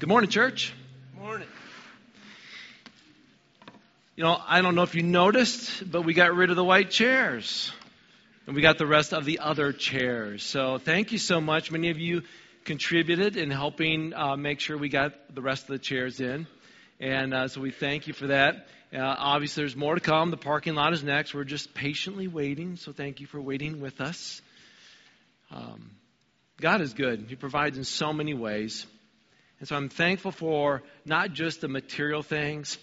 Good morning, church. Good Morning. You know, I don't know if you noticed, but we got rid of the white chairs. And we got the rest of the other chairs. So thank you so much. Many of you contributed in helping uh, make sure we got the rest of the chairs in. And uh, so we thank you for that. Uh, obviously, there's more to come. The parking lot is next. We're just patiently waiting. So thank you for waiting with us. Um, God is good, He provides in so many ways. And so I'm thankful for not just the material things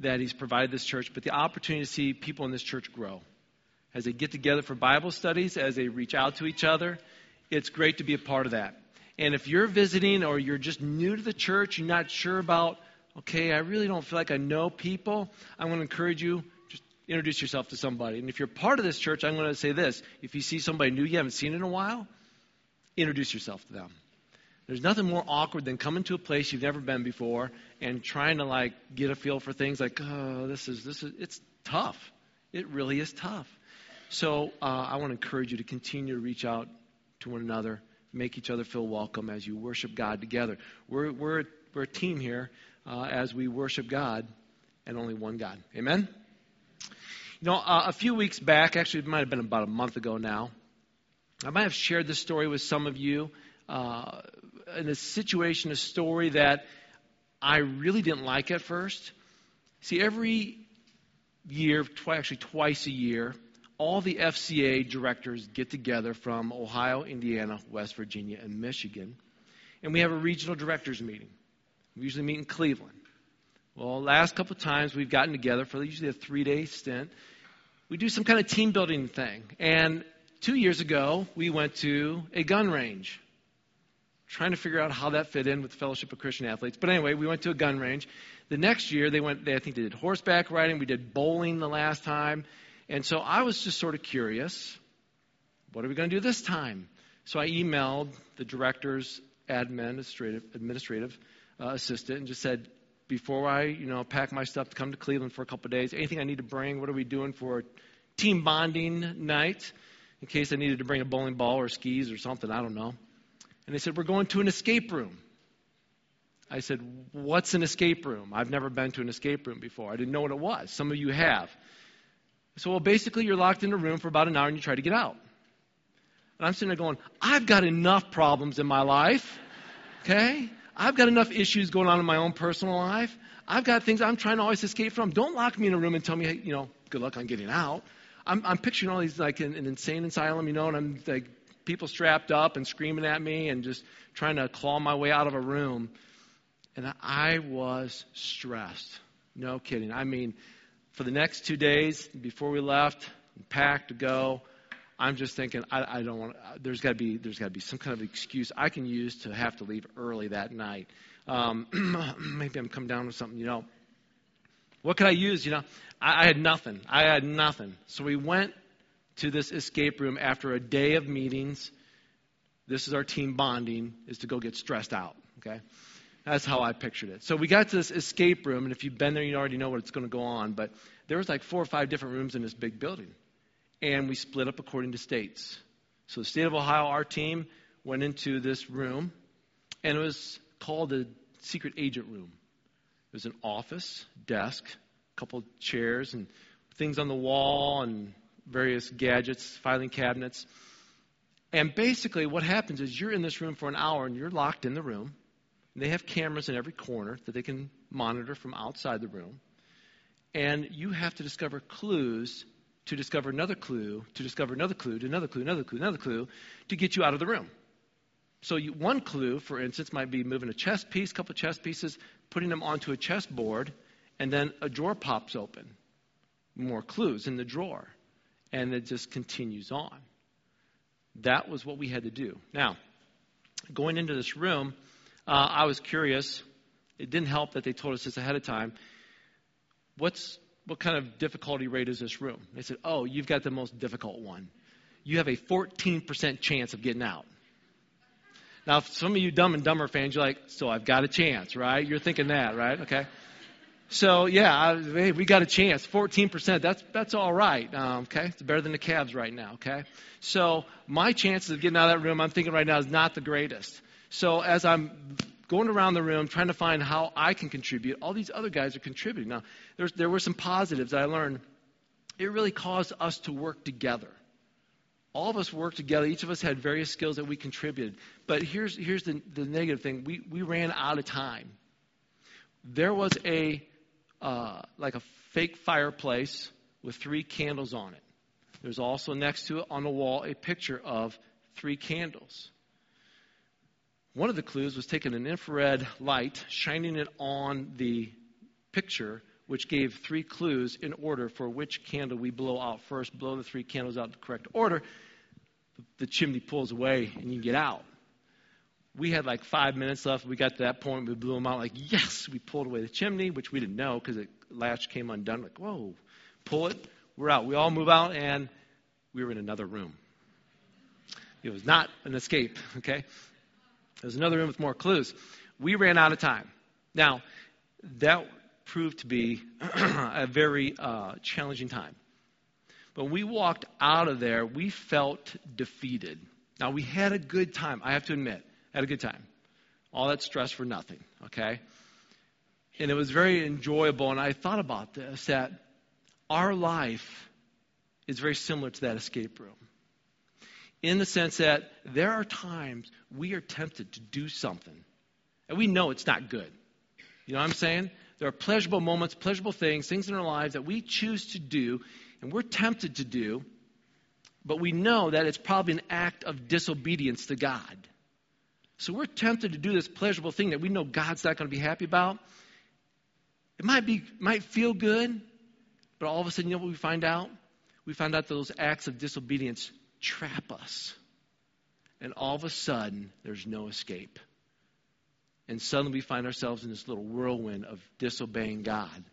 that He's provided this church, but the opportunity to see people in this church grow. As they get together for Bible studies, as they reach out to each other, it's great to be a part of that. And if you're visiting or you're just new to the church, you're not sure about, okay, I really don't feel like I know people, I'm going to encourage you, just introduce yourself to somebody. And if you're part of this church, I'm going to say this if you see somebody new you haven't seen in a while, introduce yourself to them. There's nothing more awkward than coming to a place you've never been before and trying to like get a feel for things like, oh, this is this is it's tough. It really is tough. So uh, I want to encourage you to continue to reach out to one another, make each other feel welcome as you worship God together. We're we're we're a team here uh, as we worship God and only one God. Amen. You know, uh, a few weeks back, actually, it might have been about a month ago now. I might have shared this story with some of you. Uh, in a situation, a story that I really didn't like at first. See, every year, twi- actually twice a year, all the FCA directors get together from Ohio, Indiana, West Virginia, and Michigan, and we have a regional directors meeting. We usually meet in Cleveland. Well, last couple of times we've gotten together for usually a three-day stint. We do some kind of team building thing, and two years ago we went to a gun range trying to figure out how that fit in with the Fellowship of Christian Athletes. But anyway, we went to a gun range. The next year, they went. They, I think they did horseback riding. We did bowling the last time, and so I was just sort of curious. What are we going to do this time? So I emailed the director's administrative administrative uh, assistant and just said, before I, you know, pack my stuff to come to Cleveland for a couple of days, anything I need to bring? What are we doing for team bonding night? In case I needed to bring a bowling ball or skis or something, I don't know. And they said, We're going to an escape room. I said, What's an escape room? I've never been to an escape room before. I didn't know what it was. Some of you have. So, well, basically, you're locked in a room for about an hour and you try to get out. And I'm sitting there going, I've got enough problems in my life. Okay? I've got enough issues going on in my own personal life. I've got things I'm trying to always escape from. Don't lock me in a room and tell me, hey, you know, good luck on getting out. I'm, I'm picturing all these like an, an insane asylum, you know, and I'm like people strapped up and screaming at me and just trying to claw my way out of a room. And I was stressed. No kidding. I mean, for the next two days before we left, packed to go, I'm just thinking I, I don't want. There's got to be there's got to be some kind of excuse I can use to have to leave early that night. Um, maybe I'm coming down with something. You know, what could I use? You know, I, I had nothing. I had nothing. So we went to this escape room after a day of meetings. This is our team bonding, is to go get stressed out. Okay? That's how I pictured it. So we got to this escape room, and if you've been there, you already know what's going to go on. But there was like four or five different rooms in this big building. And we split up according to states. So the state of Ohio, our team, went into this room, and it was called the secret agent room. It was an office, desk, a couple chairs, and things on the wall, and various gadgets, filing cabinets. And basically, what happens is you're in this room for an hour and you're locked in the room. They have cameras in every corner that they can monitor from outside the room. And you have to discover clues to discover another clue, to discover another clue, to another clue, another clue, another clue, to get you out of the room. So you, one clue, for instance, might be moving a chess piece, a couple of chess pieces, putting them onto a chessboard, and then a drawer pops open. More clues in the drawer and it just continues on. That was what we had to do. Now, going into this room, uh, I was curious. It didn't help that they told us this ahead of time. What's what kind of difficulty rate is this room? They said, "Oh, you've got the most difficult one. You have a 14% chance of getting out." Now, some of you Dumb and Dumber fans, you're like, "So I've got a chance, right?" You're thinking that, right? Okay. So yeah, hey, we got a chance. 14%. That's that's all right. Um, okay, it's better than the Cavs right now. Okay, so my chances of getting out of that room, I'm thinking right now, is not the greatest. So as I'm going around the room trying to find how I can contribute. All these other guys are contributing. Now, there were some positives I learned. It really caused us to work together. All of us worked together. Each of us had various skills that we contributed. But here's, here's the, the negative thing we, we ran out of time. There was a, uh, like a fake fireplace with three candles on it. There's also next to it on the wall a picture of three candles. One of the clues was taking an infrared light, shining it on the picture, which gave three clues in order for which candle we blow out first. Blow the three candles out in the correct order. The chimney pulls away and you get out. We had like five minutes left. We got to that point. We blew them out. Like, yes, we pulled away the chimney, which we didn't know because the latch came undone. Like, whoa, pull it. We're out. We all move out, and we were in another room. It was not an escape, okay? There's another room with more clues. We ran out of time. Now, that proved to be a very uh, challenging time. But when we walked out of there, we felt defeated. Now, we had a good time, I have to admit, had a good time. All that stress for nothing, okay? And it was very enjoyable. And I thought about this that our life is very similar to that escape room in the sense that there are times we are tempted to do something and we know it's not good. You know what I'm saying? There are pleasurable moments, pleasurable things, things in our lives that we choose to do and we're tempted to do, but we know that it's probably an act of disobedience to God. So we're tempted to do this pleasurable thing that we know God's not going to be happy about. It might be might feel good, but all of a sudden, you know what we find out? We find out those acts of disobedience trap us. And all of a sudden, there's no escape. And suddenly we find ourselves in this little whirlwind of disobeying God.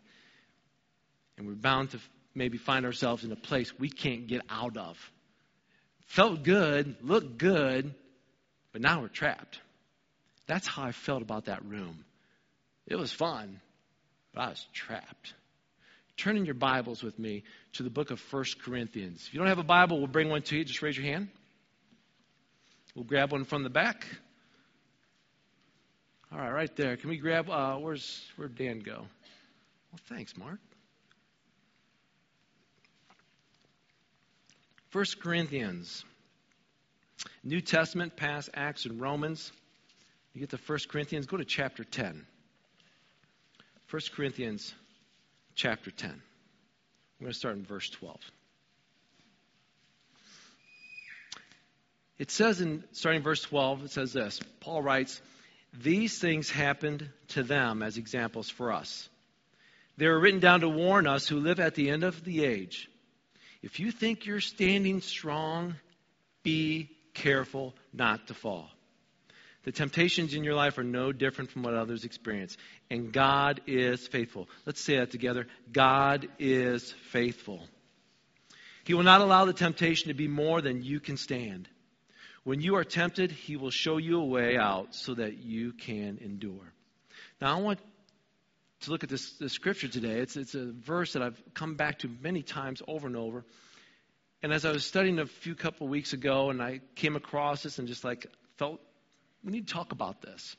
And we're bound to maybe find ourselves in a place we can't get out of. Felt good, looked good, but now we're trapped. That's how I felt about that room. It was fun, but I was trapped. Turn in your Bibles with me to the book of 1 Corinthians. If you don't have a Bible, we'll bring one to you. Just raise your hand. We'll grab one from the back. All right, right there. Can we grab, uh, where's, where'd Dan go? Well, thanks, Mark. 1 Corinthians. New Testament, past Acts and Romans. You get to 1 Corinthians, go to chapter 10. 1 Corinthians chapter 10. I'm going to start in verse 12. It says in starting verse 12, it says this Paul writes, These things happened to them as examples for us. They were written down to warn us who live at the end of the age. If you think you're standing strong, be careful not to fall. The temptations in your life are no different from what others experience. And God is faithful. Let's say that together. God is faithful. He will not allow the temptation to be more than you can stand. When you are tempted, He will show you a way out so that you can endure. Now, I want to look at this, this scripture today. It's, it's a verse that I've come back to many times over and over. And as I was studying a few couple weeks ago, and I came across this and just like felt we need to talk about this.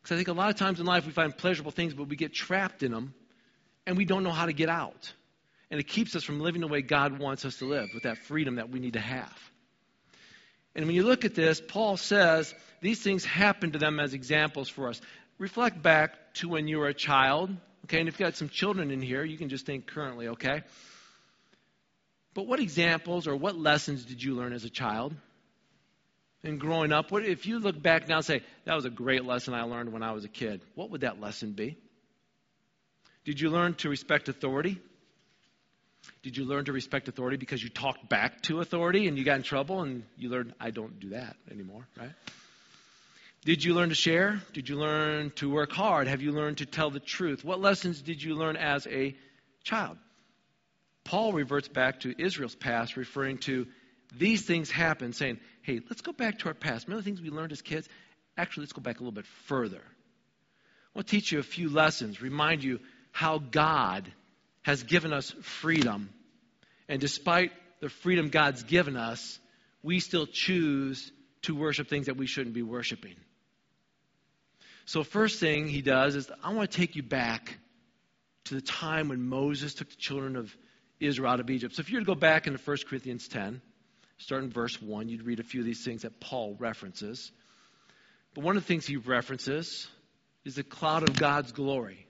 Because I think a lot of times in life we find pleasurable things, but we get trapped in them and we don't know how to get out. And it keeps us from living the way God wants us to live with that freedom that we need to have. And when you look at this, Paul says these things happen to them as examples for us. Reflect back to when you were a child, okay? And if you've got some children in here, you can just think currently, okay? But what examples or what lessons did you learn as a child? and growing up, what, if you look back now and say, that was a great lesson I learned when I was a kid, what would that lesson be? Did you learn to respect authority? Did you learn to respect authority because you talked back to authority and you got in trouble and you learned, I don't do that anymore, right? Did you learn to share? Did you learn to work hard? Have you learned to tell the truth? What lessons did you learn as a child? Paul reverts back to Israel's past, referring to these things happen, saying, hey, let's go back to our past. Remember the things we learned as kids? Actually, let's go back a little bit further. I will teach you a few lessons, remind you how God has given us freedom. And despite the freedom God's given us, we still choose to worship things that we shouldn't be worshiping. So, first thing he does is, I want to take you back to the time when Moses took the children of Israel out of Egypt. So, if you were to go back into 1 Corinthians 10, start in verse 1, you'd read a few of these things that Paul references. But one of the things he references is the cloud of God's glory.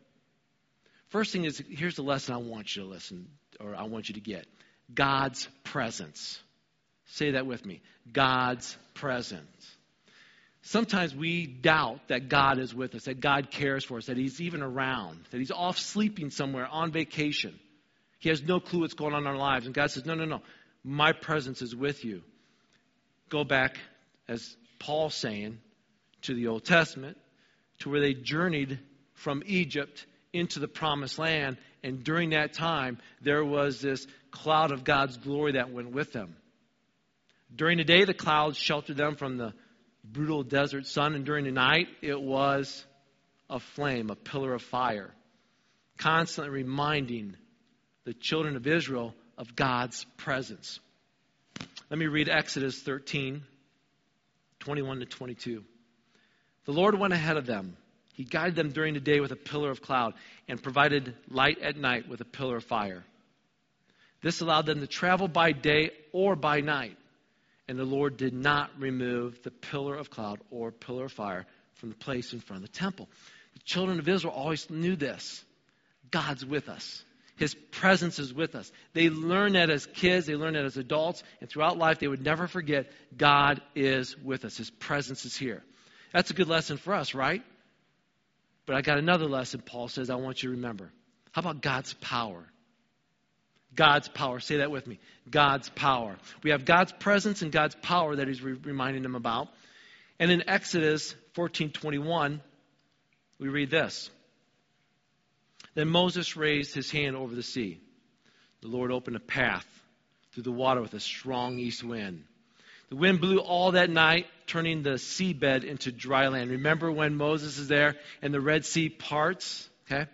First thing is here's the lesson I want you to listen, or I want you to get God's presence. Say that with me God's presence. Sometimes we doubt that God is with us, that God cares for us, that He's even around, that He's off sleeping somewhere on vacation. He has no clue what's going on in our lives. And God says, No, no, no. My presence is with you. Go back, as Paul's saying, to the Old Testament, to where they journeyed from Egypt into the promised land. And during that time, there was this cloud of God's glory that went with them. During the day, the clouds sheltered them from the brutal desert sun, and during the night, it was a flame, a pillar of fire, constantly reminding the children of Israel of God's presence. Let me read Exodus 13 21 to 22. The Lord went ahead of them. He guided them during the day with a pillar of cloud and provided light at night with a pillar of fire. This allowed them to travel by day or by night. And the Lord did not remove the pillar of cloud or pillar of fire from the place in front of the temple. The children of Israel always knew this God's with us. His presence is with us. They learn that as kids, they learn that as adults, and throughout life, they would never forget God is with us. His presence is here. That's a good lesson for us, right? But I got another lesson Paul says I want you to remember. How about God's power? God's power. Say that with me. God's power. We have God's presence and God's power that he's re- reminding them about. And in Exodus 14:21, we read this. Then Moses raised his hand over the sea. The Lord opened a path through the water with a strong east wind. The wind blew all that night, turning the seabed into dry land. Remember when Moses is there and the Red Sea parts? Okay?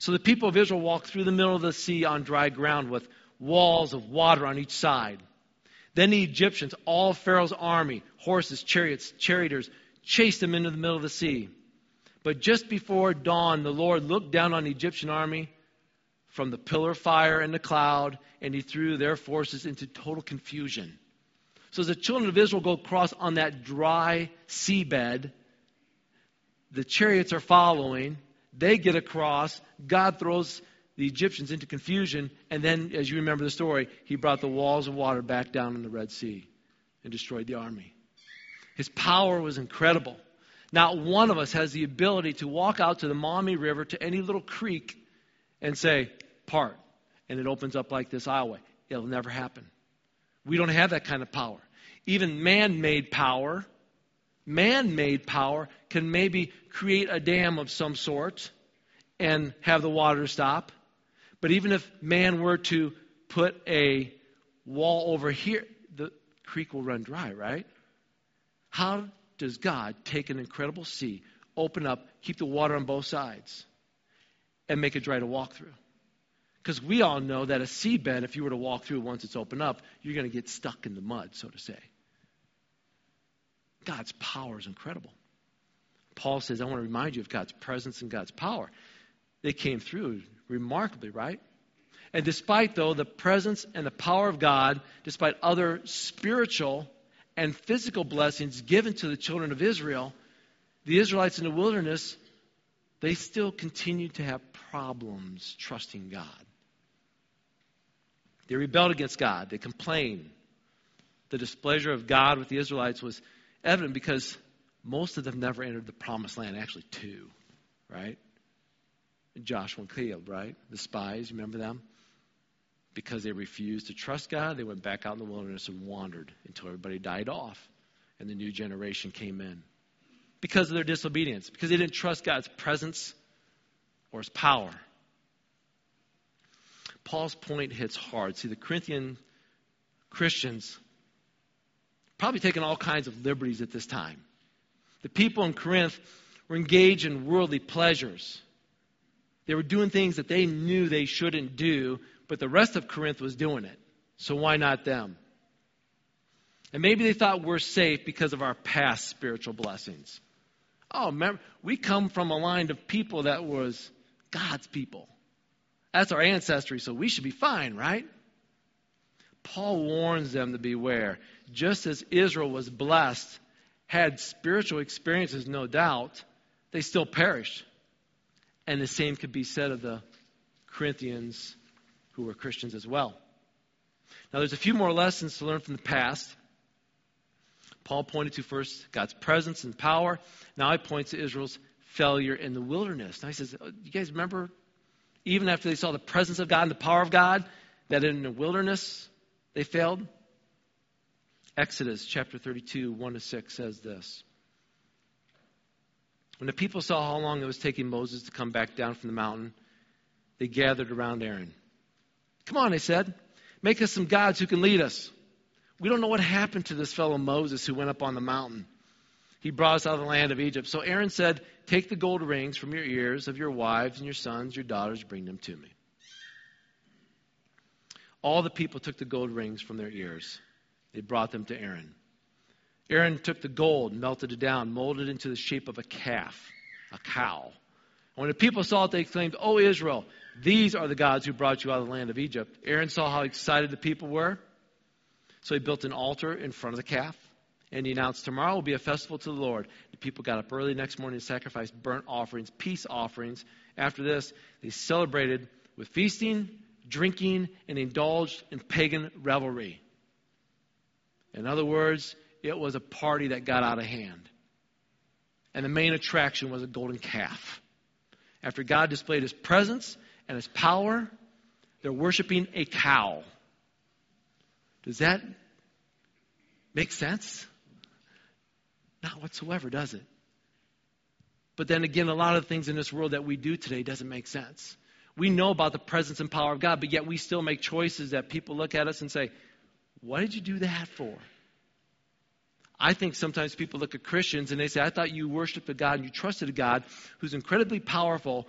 So the people of Israel walked through the middle of the sea on dry ground with walls of water on each side. Then the Egyptians, all Pharaoh's army, horses, chariots, charioteers, chased them into the middle of the sea. But just before dawn, the Lord looked down on the Egyptian army from the pillar of fire and the cloud, and he threw their forces into total confusion. So as the children of Israel go across on that dry seabed, the chariots are following. They get across. God throws the Egyptians into confusion. And then, as you remember the story, he brought the walls of water back down in the Red Sea and destroyed the army. His power was incredible. Not one of us has the ability to walk out to the Maumee River, to any little creek, and say, part. And it opens up like this aisleway. It'll never happen. We don't have that kind of power. Even man made power, man made power can maybe create a dam of some sort and have the water stop. But even if man were to put a wall over here, the creek will run dry, right? How does God take an incredible sea, open up, keep the water on both sides, and make it dry to walk through? Because we all know that a seabed, if you were to walk through once it's opened up, you're going to get stuck in the mud, so to say. God's power is incredible. Paul says, I want to remind you of God's presence and God's power. They came through remarkably, right? And despite, though, the presence and the power of God, despite other spiritual and physical blessings given to the children of Israel, the Israelites in the wilderness, they still continued to have problems trusting God. They rebelled against God. They complained. The displeasure of God with the Israelites was evident because most of them never entered the promised land. Actually, two, right? Joshua and Caleb, right? The spies, remember them? Because they refused to trust God, they went back out in the wilderness and wandered until everybody died off and the new generation came in. Because of their disobedience, because they didn't trust God's presence or his power. Paul's point hits hard. See, the Corinthian Christians probably taking all kinds of liberties at this time. The people in Corinth were engaged in worldly pleasures. They were doing things that they knew they shouldn't do, but the rest of Corinth was doing it. So why not them? And maybe they thought we're safe because of our past spiritual blessings. Oh, remember, we come from a line of people that was God's people. That's our ancestry, so we should be fine, right? Paul warns them to beware. Just as Israel was blessed, had spiritual experiences, no doubt, they still perished. And the same could be said of the Corinthians who were Christians as well. Now, there's a few more lessons to learn from the past. Paul pointed to first God's presence and power. Now he points to Israel's failure in the wilderness. Now he says, oh, You guys remember, even after they saw the presence of God and the power of God, that in the wilderness they failed? Exodus chapter 32, 1 to 6 says this. When the people saw how long it was taking Moses to come back down from the mountain, they gathered around Aaron. Come on, they said. Make us some gods who can lead us. We don't know what happened to this fellow Moses who went up on the mountain. He brought us out of the land of Egypt. So Aaron said, Take the gold rings from your ears of your wives and your sons, your daughters, bring them to me. All the people took the gold rings from their ears. They brought them to Aaron. Aaron took the gold, melted it down, molded it into the shape of a calf, a cow. And when the people saw it, they exclaimed, O Israel, these are the gods who brought you out of the land of Egypt. Aaron saw how excited the people were. So he built an altar in front of the calf. And he announced, Tomorrow will be a festival to the Lord. The people got up early next morning to sacrifice burnt offerings, peace offerings. After this, they celebrated with feasting, drinking, and indulged in pagan revelry. In other words, it was a party that got out of hand. And the main attraction was a golden calf. After God displayed his presence and his power, they're worshiping a cow. Does that make sense? Not whatsoever, does it? But then again, a lot of things in this world that we do today doesn't make sense. We know about the presence and power of God, but yet we still make choices that people look at us and say, What did you do that for? I think sometimes people look at Christians and they say, I thought you worshiped a God and you trusted a God who's incredibly powerful,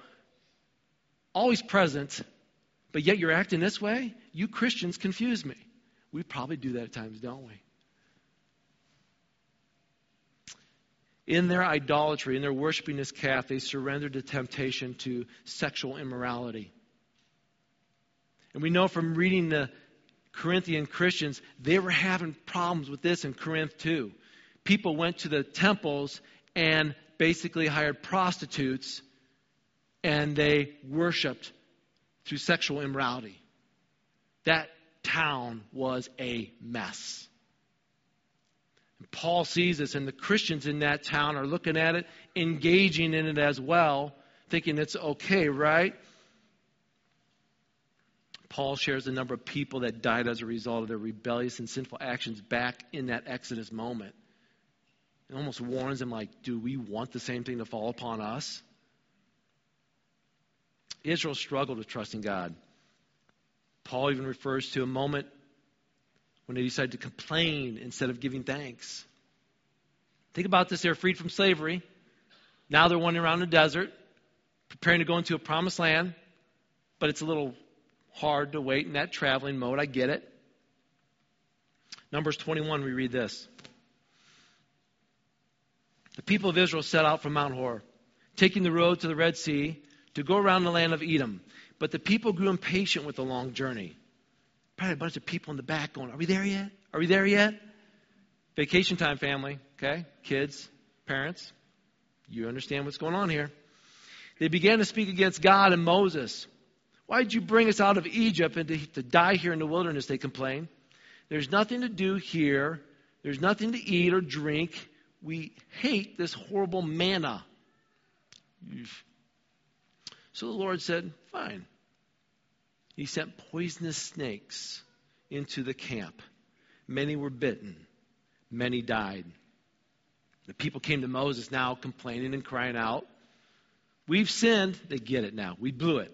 always present, but yet you're acting this way? You Christians confuse me. We probably do that at times, don't we? In their idolatry, in their worshiping this calf, they surrendered to temptation to sexual immorality. And we know from reading the Corinthian Christians, they were having problems with this in Corinth too. People went to the temples and basically hired prostitutes and they worshiped through sexual immorality. That town was a mess. And Paul sees this, and the Christians in that town are looking at it, engaging in it as well, thinking it's okay, right? Paul shares the number of people that died as a result of their rebellious and sinful actions back in that Exodus moment. It almost warns them, like, do we want the same thing to fall upon us? Israel struggled with trusting God. Paul even refers to a moment when they decided to complain instead of giving thanks. Think about this they're freed from slavery. Now they're wandering around the desert, preparing to go into a promised land, but it's a little hard to wait in that traveling mode. I get it. Numbers 21, we read this. The people of Israel set out from Mount Hor, taking the road to the Red Sea to go around the land of Edom. But the people grew impatient with the long journey. Probably a bunch of people in the back going, Are we there yet? Are we there yet? Vacation time, family, okay? Kids, parents, you understand what's going on here. They began to speak against God and Moses. Why did you bring us out of Egypt and to, to die here in the wilderness? They complained. There's nothing to do here. There's nothing to eat or drink. We hate this horrible manna. So the Lord said, Fine. He sent poisonous snakes into the camp. Many were bitten, many died. The people came to Moses now complaining and crying out. We've sinned. They get it now. We blew it.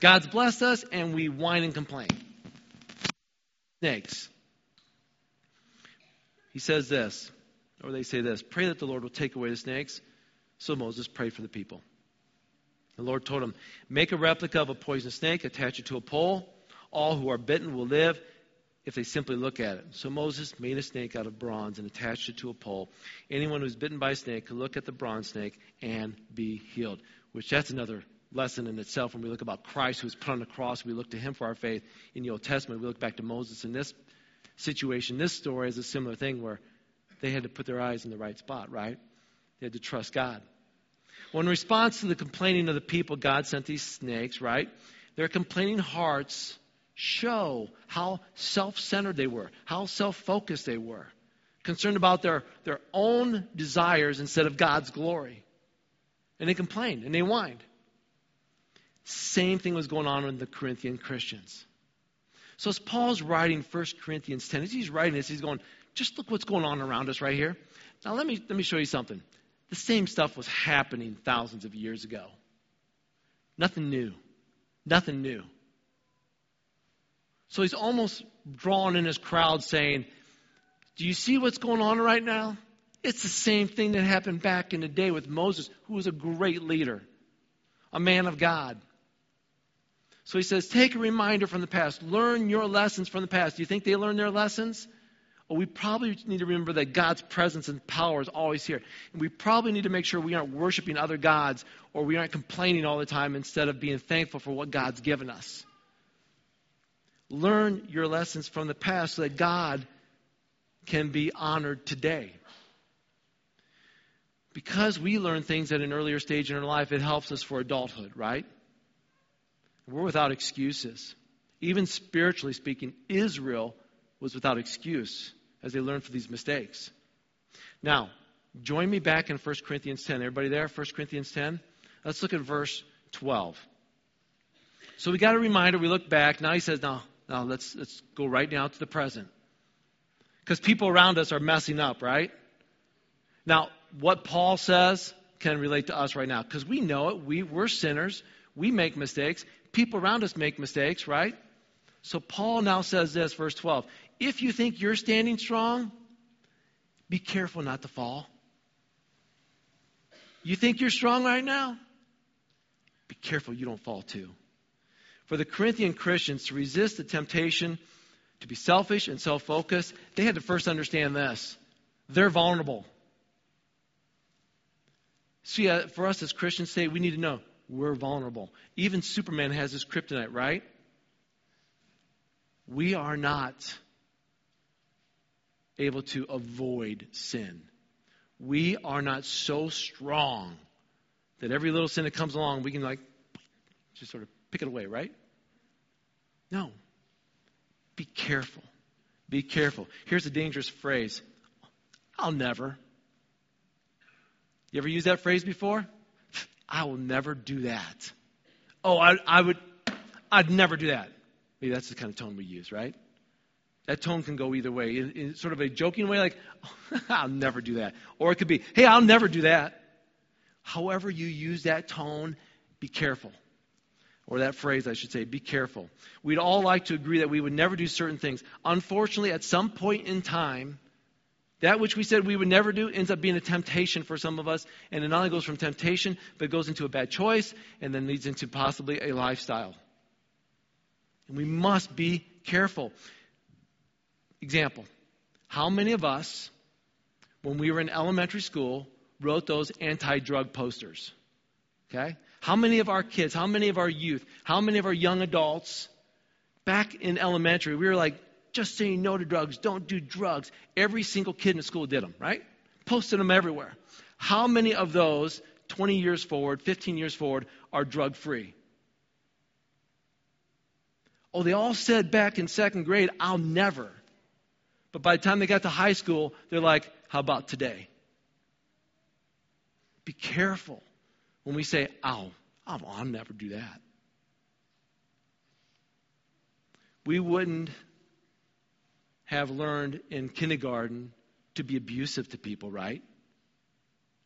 God's blessed us, and we whine and complain. Snakes. He says this, or they say this pray that the Lord will take away the snakes. So Moses prayed for the people. The Lord told him, Make a replica of a poisonous snake, attach it to a pole. All who are bitten will live. if they simply look at it. So Moses made a snake out of bronze and attached it to a pole. Anyone who's bitten by a snake could look at the bronze snake and be healed. Which that's another lesson in itself when we look about Christ who was put on the cross, we look to him for our faith. In the Old Testament, we look back to Moses in this situation. This story is a similar thing where they had to put their eyes in the right spot, right? They had to trust God. Well, in response to the complaining of the people, God sent these snakes, right? Their complaining hearts show how self centered they were, how self focused they were, concerned about their, their own desires instead of God's glory. And they complained and they whined. Same thing was going on with the Corinthian Christians. So as Paul's writing 1 Corinthians 10, as he's writing this, he's going, just look what's going on around us right here. Now let me let me show you something. The same stuff was happening thousands of years ago. Nothing new. Nothing new. So he's almost drawing in his crowd saying, Do you see what's going on right now? It's the same thing that happened back in the day with Moses, who was a great leader, a man of God. So he says, Take a reminder from the past. Learn your lessons from the past. Do you think they learned their lessons? Well, we probably need to remember that God's presence and power is always here. And we probably need to make sure we aren't worshiping other gods or we aren't complaining all the time instead of being thankful for what God's given us. Learn your lessons from the past so that God can be honored today. Because we learn things at an earlier stage in our life, it helps us for adulthood, right? We're without excuses. Even spiritually speaking, Israel was without excuse as they learn from these mistakes. Now, join me back in 1 Corinthians 10. Everybody there? 1 Corinthians 10? Let's look at verse 12. So we got a reminder. We look back. Now he says, now, now let's, let's go right now to the present. Because people around us are messing up, right? Now, what Paul says can relate to us right now. Because we know it. We, we're sinners. We make mistakes. People around us make mistakes, right? So Paul now says this, verse 12. If you think you're standing strong, be careful not to fall. You think you're strong right now? Be careful you don't fall too for the Corinthian Christians to resist the temptation to be selfish and self focused, they had to first understand this they're vulnerable. See, uh, for us as Christians today, we need to know we're vulnerable. Even Superman has his kryptonite, right? We are not able to avoid sin. We are not so strong that every little sin that comes along, we can like just sort of pick it away, right? No. Be careful. Be careful. Here's a dangerous phrase I'll never. You ever use that phrase before? I will never do that. Oh, I, I would, I'd never do that. Maybe that's the kind of tone we use, right? That tone can go either way. In, in sort of a joking way, like, oh, I'll never do that. Or it could be, hey, I'll never do that. However, you use that tone, be careful or that phrase, I should say, be careful. We'd all like to agree that we would never do certain things. Unfortunately, at some point in time, that which we said we would never do ends up being a temptation for some of us, and it not only goes from temptation, but it goes into a bad choice, and then leads into possibly a lifestyle. And we must be careful. Example How many of us, when we were in elementary school, wrote those anti drug posters? Okay? How many of our kids, how many of our youth, how many of our young adults, back in elementary, we were like, just saying no to drugs, don't do drugs. Every single kid in the school did them, right? Posted them everywhere. How many of those, 20 years forward, 15 years forward, are drug free? Oh, they all said back in second grade, I'll never. But by the time they got to high school, they're like, how about today? Be careful when we say, oh, I'll, never do that. We wouldn't have learned in kindergarten to be abusive to people, right?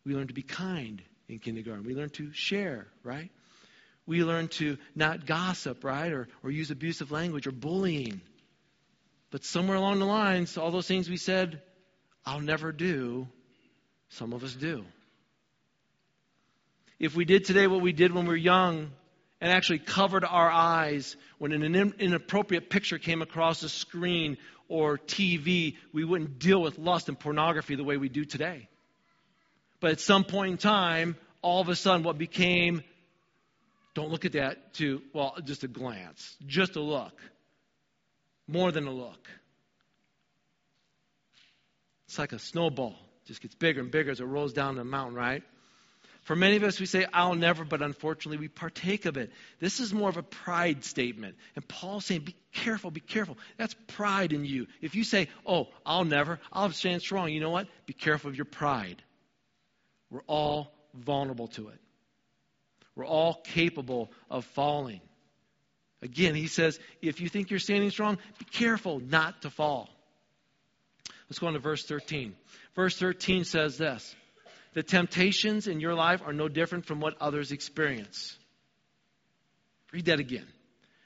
We learn to be kind in kindergarten. We learn to share, right? We learn to not gossip, right? Or, or use abusive language or bullying. But somewhere along the lines, all those things we said, I'll never do, some of us do if we did today what we did when we were young and actually covered our eyes when an inappropriate picture came across the screen or TV, we wouldn't deal with lust and pornography the way we do today. But at some point in time, all of a sudden, what became, don't look at that, to, well, just a glance, just a look, more than a look. It's like a snowball, just gets bigger and bigger as it rolls down the mountain, right? For many of us, we say, I'll never, but unfortunately, we partake of it. This is more of a pride statement. And Paul's saying, be careful, be careful. That's pride in you. If you say, oh, I'll never, I'll stand strong, you know what? Be careful of your pride. We're all vulnerable to it. We're all capable of falling. Again, he says, if you think you're standing strong, be careful not to fall. Let's go on to verse 13. Verse 13 says this The temptations in your life are no different from what others experience. Read that again.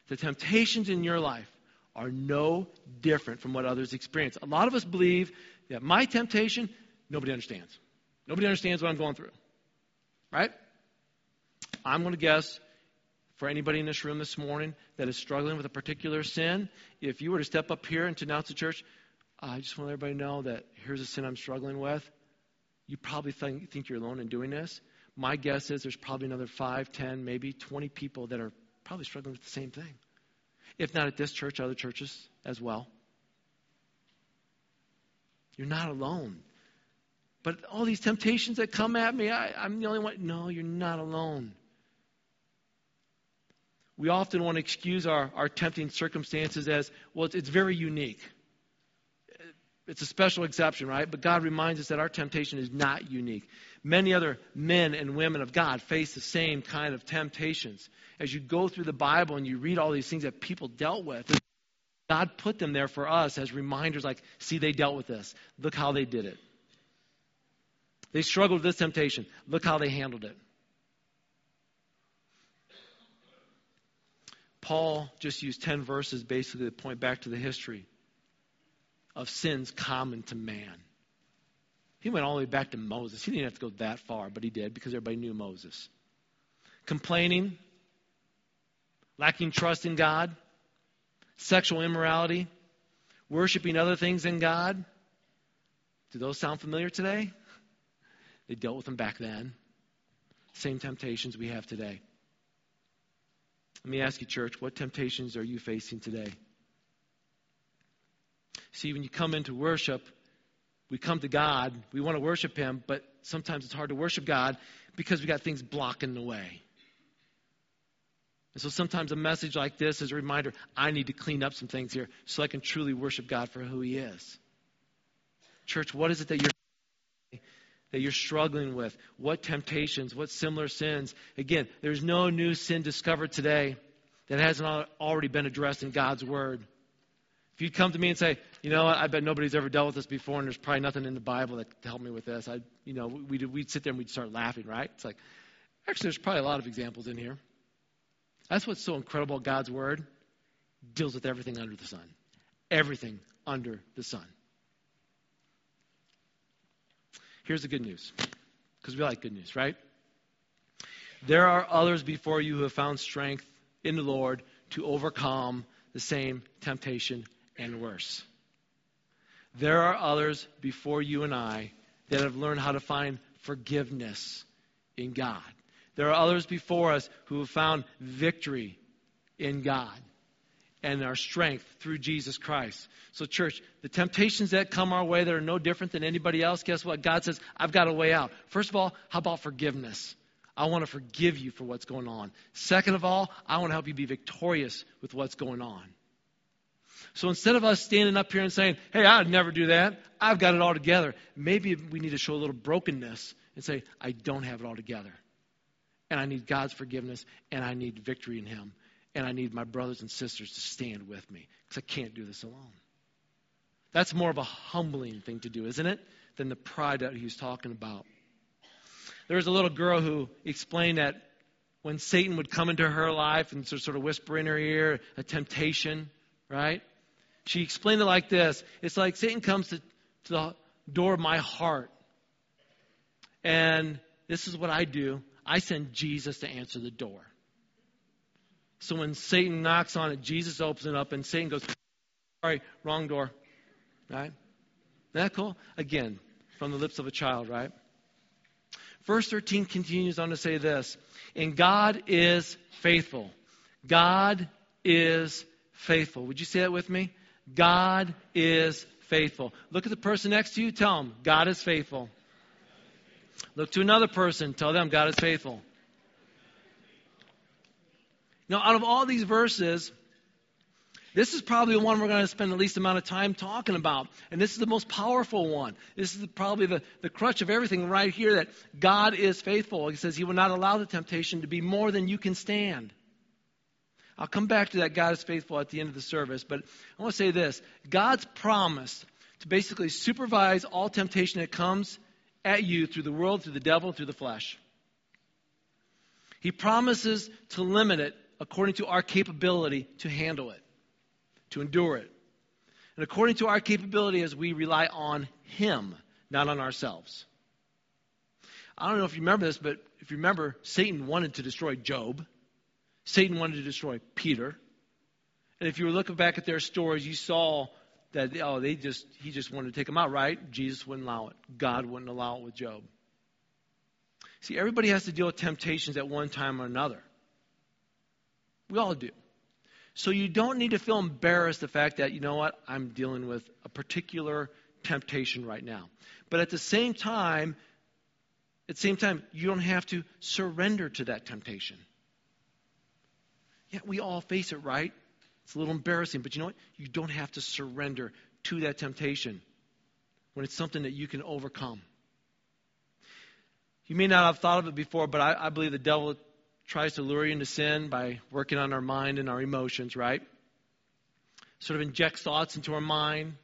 The temptations in your life are no different from what others experience. A lot of us believe that my temptation, nobody understands. Nobody understands what I'm going through. Right? I'm going to guess for anybody in this room this morning that is struggling with a particular sin, if you were to step up here and to announce to church, I just want everybody to know that here's a sin I'm struggling with, you probably think, think you're alone in doing this. My guess is there's probably another 5, 10, maybe 20 people that are probably struggling with the same thing. If not at this church, other churches as well. You're not alone. But all these temptations that come at me, I, I'm the only one. No, you're not alone. We often want to excuse our, our tempting circumstances as, well, it's, it's very unique. It's a special exception, right? But God reminds us that our temptation is not unique. Many other men and women of God face the same kind of temptations. As you go through the Bible and you read all these things that people dealt with, God put them there for us as reminders like, see, they dealt with this. Look how they did it. They struggled with this temptation. Look how they handled it. Paul just used 10 verses basically to point back to the history of sins common to man. He went all the way back to Moses. He didn't have to go that far, but he did because everybody knew Moses. Complaining, lacking trust in God, sexual immorality, worshiping other things than God. Do those sound familiar today? They dealt with them back then. Same temptations we have today. Let me ask you, church, what temptations are you facing today? See, when you come into worship, we come to God, we want to worship Him, but sometimes it's hard to worship God because we got things blocking the way. And so sometimes a message like this is a reminder I need to clean up some things here so I can truly worship God for who He is. Church, what is it that you're that you're struggling with? What temptations? What similar sins? Again, there's no new sin discovered today that hasn't already been addressed in God's Word. If you'd come to me and say, you know, I bet nobody's ever dealt with this before, and there's probably nothing in the Bible that to help me with this, I, you know, we'd, we'd sit there and we'd start laughing, right? It's like, actually, there's probably a lot of examples in here. That's what's so incredible. God's Word deals with everything under the sun. Everything under the sun. Here's the good news, because we like good news, right? There are others before you who have found strength in the Lord to overcome the same temptation and worse. There are others before you and I that have learned how to find forgiveness in God. There are others before us who have found victory in God and our strength through Jesus Christ. So, church, the temptations that come our way that are no different than anybody else, guess what? God says, I've got a way out. First of all, how about forgiveness? I want to forgive you for what's going on. Second of all, I want to help you be victorious with what's going on. So instead of us standing up here and saying, hey, I'd never do that, I've got it all together, maybe we need to show a little brokenness and say, I don't have it all together. And I need God's forgiveness, and I need victory in Him and I need my brothers and sisters to stand with me because I can't do this alone. That's more of a humbling thing to do, isn't it? Than the pride that he was talking about. There was a little girl who explained that when Satan would come into her life and sort of whisper in her ear a temptation, right? She explained it like this It's like Satan comes to, to the door of my heart. And this is what I do I send Jesus to answer the door. So when Satan knocks on it, Jesus opens it up, and Satan goes, Sorry, wrong door. Right? Isn't that cool? Again, from the lips of a child, right? Verse 13 continues on to say this And God is faithful. God is faithful. Would you say that with me? God is faithful. Look at the person next to you, tell them, God is faithful. Look to another person, tell them, God is faithful. Now, out of all these verses, this is probably the one we're going to spend the least amount of time talking about. And this is the most powerful one. This is probably the, the crutch of everything right here that God is faithful. He says He will not allow the temptation to be more than you can stand. I'll come back to that God is faithful at the end of the service, but I want to say this God's promise to basically supervise all temptation that comes at you through the world, through the devil, through the flesh. He promises to limit it according to our capability to handle it, to endure it. And according to our capability as we rely on Him, not on ourselves. I don't know if you remember this, but if you remember, Satan wanted to destroy Job. Satan wanted to destroy Peter. And if you were looking back at their stories, you saw that oh, they just he just wanted to take them out, right? Jesus wouldn't allow it. God wouldn't allow it with Job. See, everybody has to deal with temptations at one time or another. We all do. So you don't need to feel embarrassed the fact that, you know what, I'm dealing with a particular temptation right now. But at the same time, at the same time, you don't have to surrender to that temptation. Yeah, we all face it, right? It's a little embarrassing, but you know what? You don't have to surrender to that temptation when it's something that you can overcome. You may not have thought of it before, but I, I believe the devil tries to lure you into sin by working on our mind and our emotions, right? Sort of injects thoughts into our mind,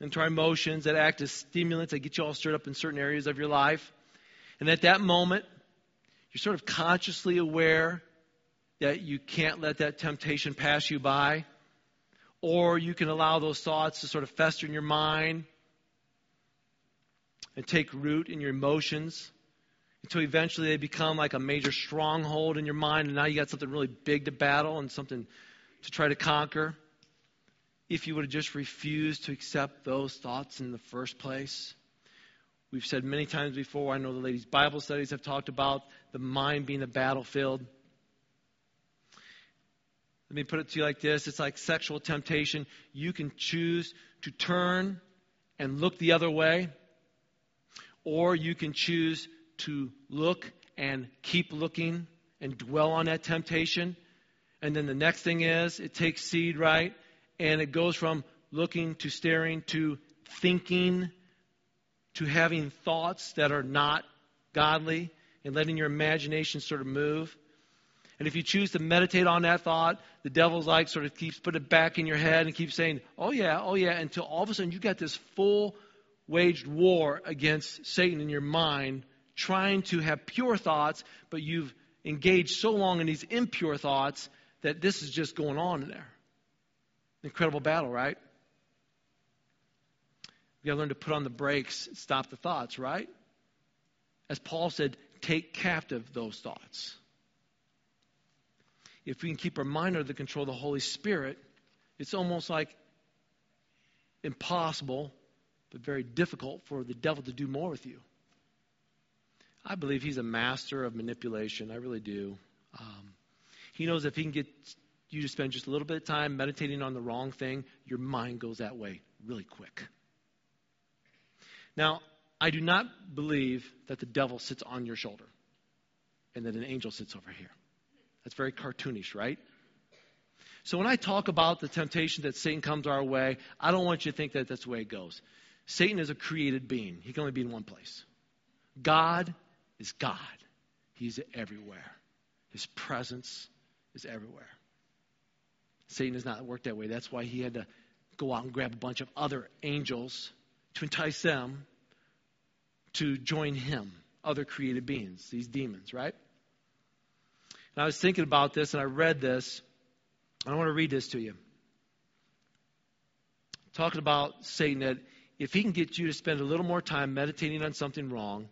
into our emotions that act as stimulants that get you all stirred up in certain areas of your life. And at that moment, you're sort of consciously aware that you can't let that temptation pass you by. Or you can allow those thoughts to sort of fester in your mind and take root in your emotions until eventually they become like a major stronghold in your mind, and now you got something really big to battle and something to try to conquer. If you would have just refused to accept those thoughts in the first place. We've said many times before, I know the ladies' Bible studies have talked about the mind being a battlefield. Let me put it to you like this it's like sexual temptation. You can choose to turn and look the other way, or you can choose to look and keep looking and dwell on that temptation. And then the next thing is it takes seed, right? And it goes from looking to staring to thinking to having thoughts that are not godly and letting your imagination sort of move. And if you choose to meditate on that thought, the devil's like sort of keeps putting it back in your head and keeps saying, oh yeah, oh yeah, until all of a sudden you got this full waged war against Satan in your mind trying to have pure thoughts, but you've engaged so long in these impure thoughts that this is just going on in there. Incredible battle, right? We got to learn to put on the brakes, stop the thoughts, right? As Paul said, take captive those thoughts. If we can keep our mind under the control of the Holy Spirit, it's almost like impossible, but very difficult for the devil to do more with you. I believe he's a master of manipulation. I really do. Um, he knows if he can get you to spend just a little bit of time meditating on the wrong thing, your mind goes that way really quick. Now, I do not believe that the devil sits on your shoulder and that an angel sits over here. That's very cartoonish, right? So when I talk about the temptation that Satan comes our way, I don't want you to think that that's the way it goes. Satan is a created being. He can only be in one place. God is God. He's everywhere. His presence is everywhere. Satan does not work that way. That's why he had to go out and grab a bunch of other angels to entice them to join him, other created beings, these demons, right? And I was thinking about this and I read this. I want to read this to you. Talking about Satan that if he can get you to spend a little more time meditating on something wrong,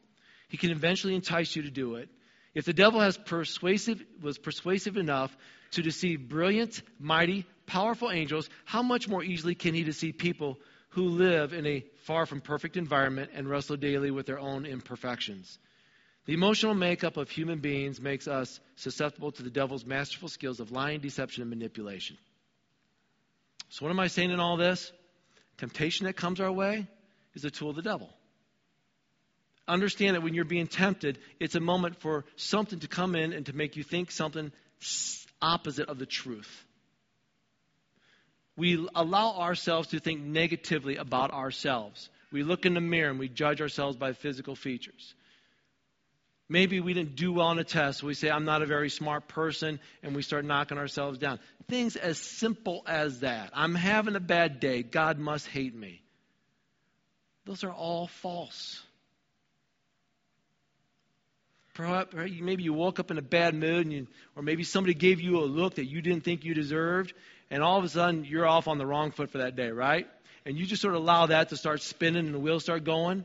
he can eventually entice you to do it. If the devil has persuasive, was persuasive enough to deceive brilliant, mighty, powerful angels, how much more easily can he deceive people who live in a far from perfect environment and wrestle daily with their own imperfections? The emotional makeup of human beings makes us susceptible to the devil's masterful skills of lying, deception, and manipulation. So, what am I saying in all this? Temptation that comes our way is a tool of the devil. Understand that when you're being tempted, it's a moment for something to come in and to make you think something opposite of the truth. We allow ourselves to think negatively about ourselves. We look in the mirror and we judge ourselves by physical features. Maybe we didn't do well on a test. We say, I'm not a very smart person, and we start knocking ourselves down. Things as simple as that. I'm having a bad day. God must hate me. Those are all false. Maybe you woke up in a bad mood, and you, or maybe somebody gave you a look that you didn't think you deserved, and all of a sudden you're off on the wrong foot for that day, right? And you just sort of allow that to start spinning and the wheels start going.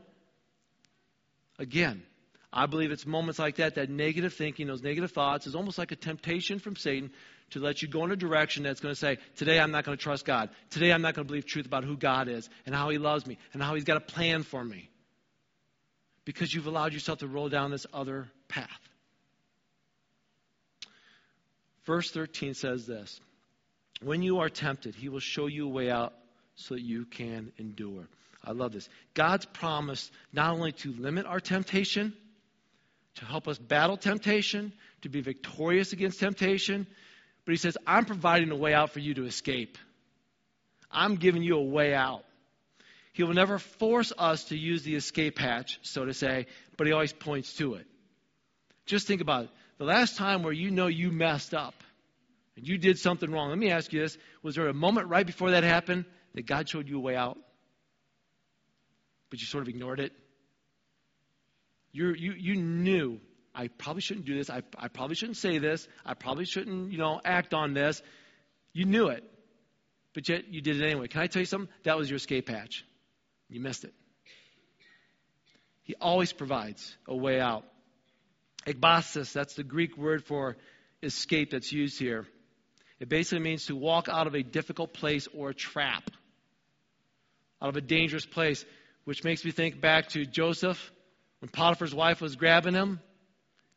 Again, I believe it's moments like that, that negative thinking, those negative thoughts, is almost like a temptation from Satan to let you go in a direction that's going to say, Today I'm not going to trust God. Today I'm not going to believe truth about who God is and how He loves me and how He's got a plan for me. Because you've allowed yourself to roll down this other path. Verse 13 says this When you are tempted, He will show you a way out so that you can endure. I love this. God's promise not only to limit our temptation, to help us battle temptation, to be victorious against temptation. But he says, I'm providing a way out for you to escape. I'm giving you a way out. He will never force us to use the escape hatch, so to say, but he always points to it. Just think about it. The last time where you know you messed up and you did something wrong, let me ask you this was there a moment right before that happened that God showed you a way out? But you sort of ignored it? you you, you knew I probably shouldn't do this. I, I probably shouldn't say this. I probably shouldn't, you know, act on this. You knew it, but yet you did it anyway. Can I tell you something? That was your escape hatch. You missed it. He always provides a way out. Ekbasis, that's the Greek word for escape that's used here. It basically means to walk out of a difficult place or a trap, out of a dangerous place, which makes me think back to Joseph when Potiphar's wife was grabbing him,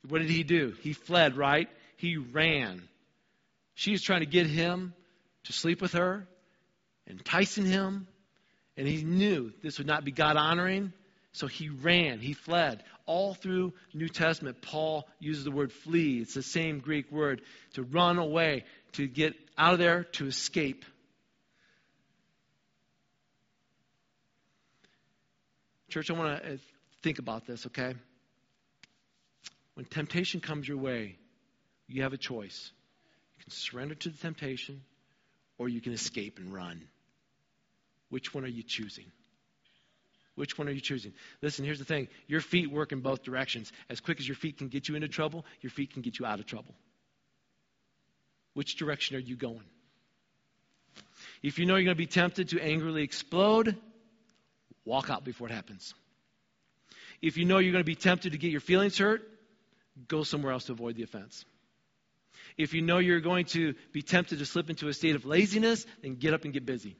what did he do? He fled, right? He ran. She was trying to get him to sleep with her, enticing him, and he knew this would not be God honoring, so he ran, he fled. All through New Testament, Paul uses the word flee. It's the same Greek word to run away, to get out of there, to escape. Church, I want to uh, Think about this, okay? When temptation comes your way, you have a choice. You can surrender to the temptation, or you can escape and run. Which one are you choosing? Which one are you choosing? Listen, here's the thing your feet work in both directions. As quick as your feet can get you into trouble, your feet can get you out of trouble. Which direction are you going? If you know you're going to be tempted to angrily explode, walk out before it happens. If you know you're going to be tempted to get your feelings hurt, go somewhere else to avoid the offense. If you know you're going to be tempted to slip into a state of laziness, then get up and get busy.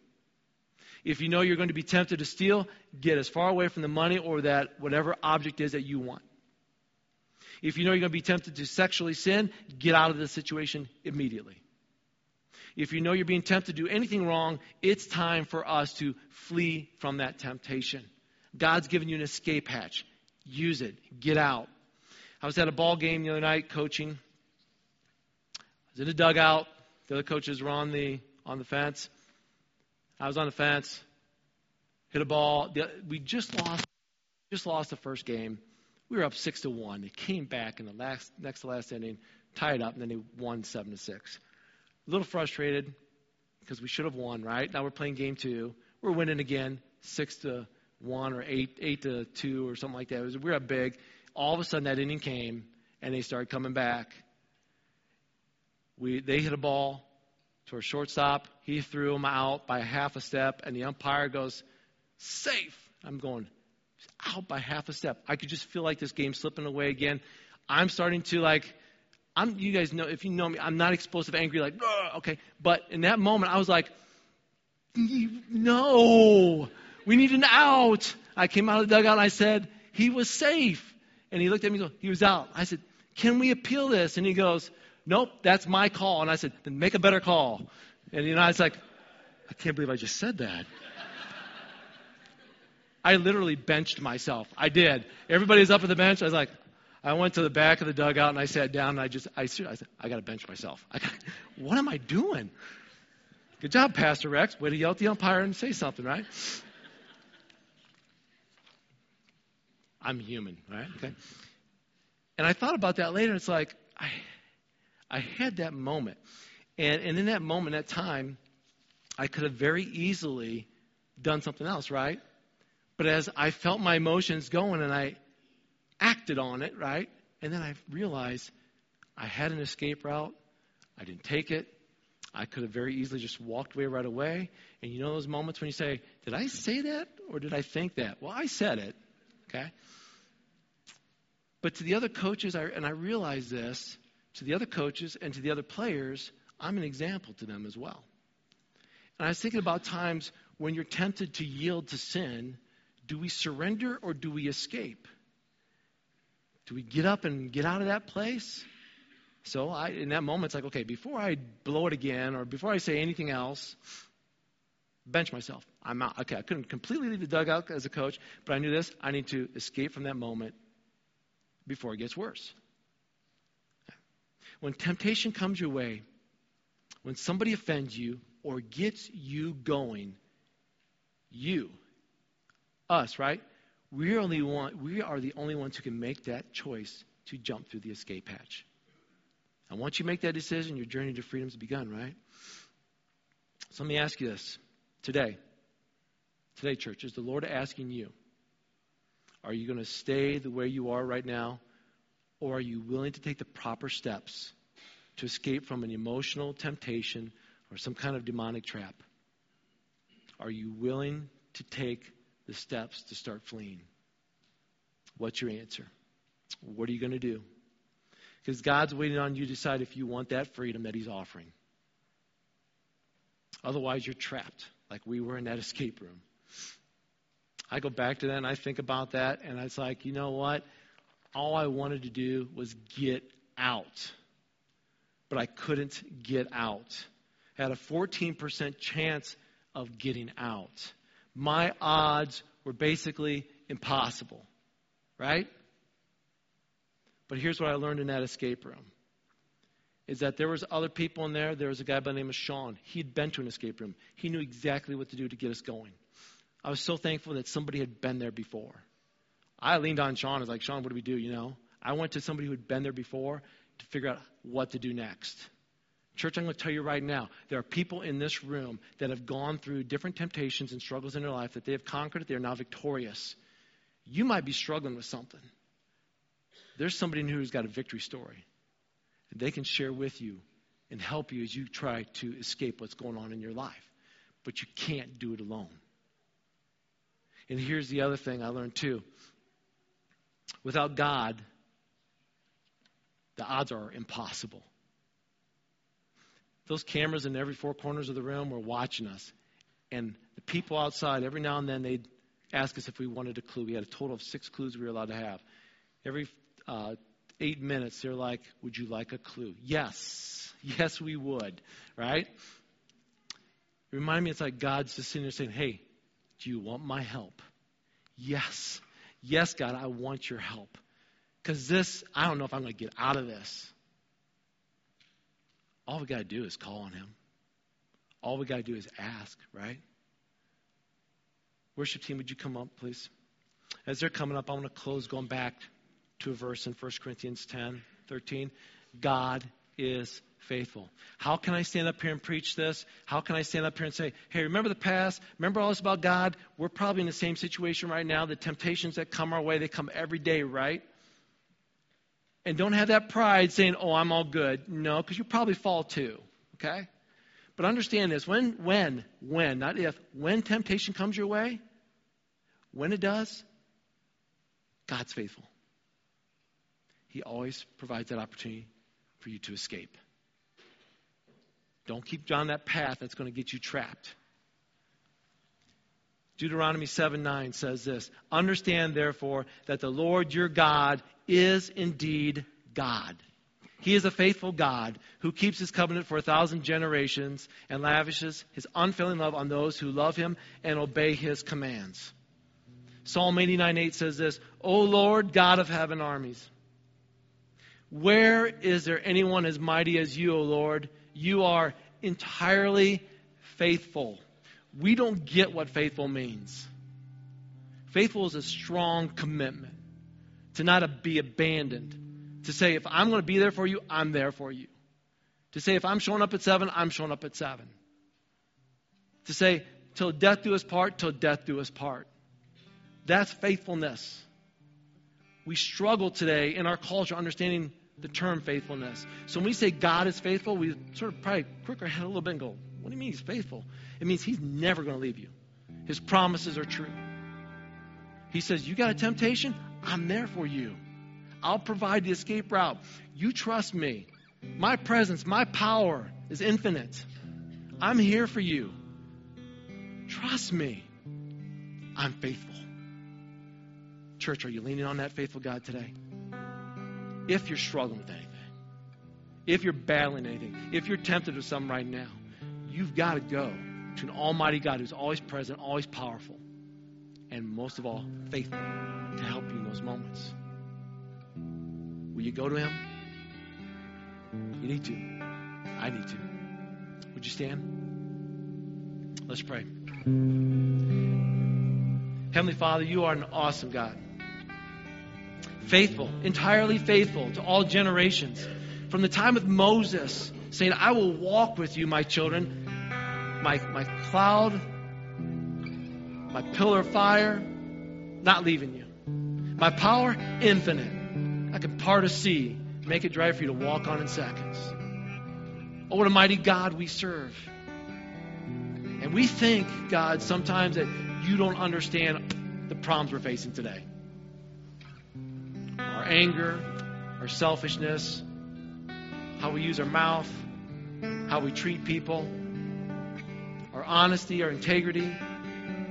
If you know you're going to be tempted to steal, get as far away from the money or that whatever object is that you want. If you know you're going to be tempted to sexually sin, get out of the situation immediately. If you know you're being tempted to do anything wrong, it's time for us to flee from that temptation. God's given you an escape hatch. Use it. Get out. I was at a ball game the other night coaching. I was in a dugout. The other coaches were on the on the fence. I was on the fence. Hit a ball. We just lost. Just lost the first game. We were up six to one. They came back in the last next to last inning, tied up, and then they won seven to six. A little frustrated because we should have won. Right now we're playing game two. We're winning again, six to one or eight eight to two or something like that. Was, we were up big. All of a sudden that inning came and they started coming back. We they hit a ball to our shortstop. He threw him out by half a step, and the umpire goes, "Safe." I'm going out by half a step. I could just feel like this game slipping away again. I'm starting to like, I'm, you guys know, if you know me, I'm not explosive, angry, like, okay. But in that moment, I was like, no, we need an out. I came out of the dugout and I said, he was safe. And he looked at me and goes, he was out. I said, can we appeal this? And he goes, nope, that's my call. And I said, then make a better call. And you know, I was like, I can't believe I just said that. I literally benched myself. I did. Everybody's up at the bench. I was like, I went to the back of the dugout and I sat down and I just, I, I said, I got to bench myself. I got, what am I doing? Good job, Pastor Rex. Way to yell at the umpire and say something, right? I'm human, right? Okay. And I thought about that later. It's like I, I had that moment, and and in that moment, that time, I could have very easily done something else, right? But as I felt my emotions going and I acted on it, right? And then I realized I had an escape route. I didn't take it. I could have very easily just walked away right away. And you know those moments when you say, Did I say that or did I think that? Well, I said it. Okay? But to the other coaches, I, and I realize this, to the other coaches and to the other players, I'm an example to them as well. And I was thinking about times when you're tempted to yield to sin, do we surrender or do we escape? Do we get up and get out of that place? So I, in that moment, it's like, okay, before I blow it again or before I say anything else, bench myself. I'm out. Okay, I couldn't completely leave the dugout as a coach, but I knew this. I need to escape from that moment before it gets worse. When temptation comes your way, when somebody offends you or gets you going, you, us, right? We only want, we are the only ones who can make that choice to jump through the escape hatch. And once you make that decision, your journey to freedom has begun, right? So let me ask you this today. Today, church, is the Lord asking you, are you going to stay the way you are right now? Or are you willing to take the proper steps to escape from an emotional temptation or some kind of demonic trap? Are you willing to take the steps to start fleeing? What's your answer? What are you going to do? Because God's waiting on you to decide if you want that freedom that He's offering. Otherwise, you're trapped, like we were in that escape room. I go back to that and I think about that, and it's like, you know what? All I wanted to do was get out, but I couldn't get out. I had a 14% chance of getting out. My odds were basically impossible, right? But here's what I learned in that escape room is that there was other people in there. There was a guy by the name of Sean. He'd been to an escape room. He knew exactly what to do to get us going. I was so thankful that somebody had been there before. I leaned on Sean. I was like, Sean, what do we do? You know, I went to somebody who had been there before to figure out what to do next. Church, I'm going to tell you right now, there are people in this room that have gone through different temptations and struggles in their life that they have conquered. They are now victorious. You might be struggling with something. There's somebody who's got a victory story. And they can share with you and help you as you try to escape what's going on in your life. But you can't do it alone. And here's the other thing I learned too without God, the odds are impossible. Those cameras in every four corners of the room were watching us. And the people outside, every now and then, they'd ask us if we wanted a clue. We had a total of six clues we were allowed to have. Every uh, eight minutes, they're like, Would you like a clue? Yes. Yes, we would. Right? Remind me, it's like God's just sitting there saying, Hey, do you want my help? Yes. Yes, God, I want your help. Because this, I don't know if I'm going to get out of this. All we got to do is call on Him. All we got to do is ask, right? Worship team, would you come up, please? As they're coming up, I want to close going back to a verse in 1 Corinthians 10 13. God is faithful. How can I stand up here and preach this? How can I stand up here and say, hey, remember the past? Remember all this about God? We're probably in the same situation right now. The temptations that come our way, they come every day, right? And don't have that pride saying, oh, I'm all good. No, because you probably fall too, okay? But understand this when, when, when, not if, when temptation comes your way, when it does, God's faithful. He always provides that opportunity for you to escape. Don't keep on that path that's going to get you trapped. Deuteronomy 7 9 says this Understand, therefore, that the Lord your God is indeed God. He is a faithful God who keeps his covenant for a thousand generations and lavishes his unfailing love on those who love him and obey his commands. Psalm 89 8 says this O Lord, God of heaven armies, where is there anyone as mighty as you, O Lord? You are entirely faithful. We don't get what faithful means. Faithful is a strong commitment to not be abandoned. To say, if I'm going to be there for you, I'm there for you. To say, if I'm showing up at seven, I'm showing up at seven. To say, till death do us part, till death do us part. That's faithfulness. We struggle today in our culture understanding the term faithfulness. So when we say God is faithful, we sort of probably quick our head a little bit and go, What do you mean he's faithful? It means he's never going to leave you. His promises are true. He says, You got a temptation? I'm there for you. I'll provide the escape route. You trust me. My presence, my power is infinite. I'm here for you. Trust me. I'm faithful. Church, are you leaning on that faithful God today? If you're struggling with anything, if you're battling anything, if you're tempted with something right now, you've got to go to an almighty God who's always present, always powerful, and most of all, faithful to help you in those moments. Will you go to Him? You need to. I need to. Would you stand? Let's pray. Heavenly Father, you are an awesome God faithful, entirely faithful to all generations. From the time of Moses, saying, I will walk with you, my children, my, my cloud, my pillar of fire, not leaving you. My power, infinite. I can part a sea, make it dry for you to walk on in seconds. Oh, what a mighty God we serve. And we think, God, sometimes that you don't understand the problems we're facing today anger, our selfishness, how we use our mouth, how we treat people, our honesty, our integrity.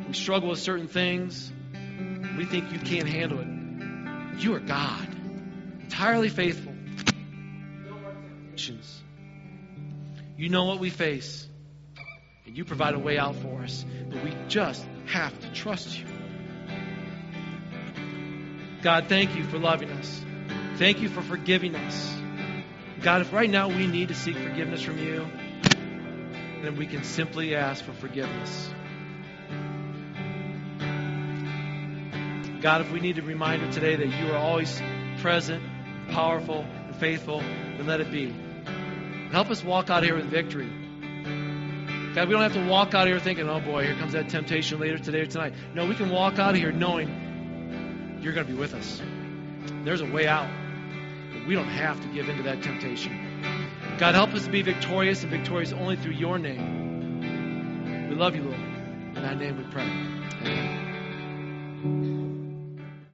We struggle with certain things. We think you can't handle it. You are God, entirely faithful. You know what we face, and you provide a way out for us, but we just have to trust you. God, thank you for loving us. Thank you for forgiving us. God, if right now we need to seek forgiveness from you, then we can simply ask for forgiveness. God, if we need a reminder today that you are always present, powerful, and faithful, then let it be. Help us walk out here with victory. God, we don't have to walk out here thinking, oh boy, here comes that temptation later today or tonight. No, we can walk out of here knowing you're going to be with us. There's a way out. But we don't have to give into that temptation. God, help us to be victorious and victorious only through your name. We love you, Lord. In that name we pray. Amen.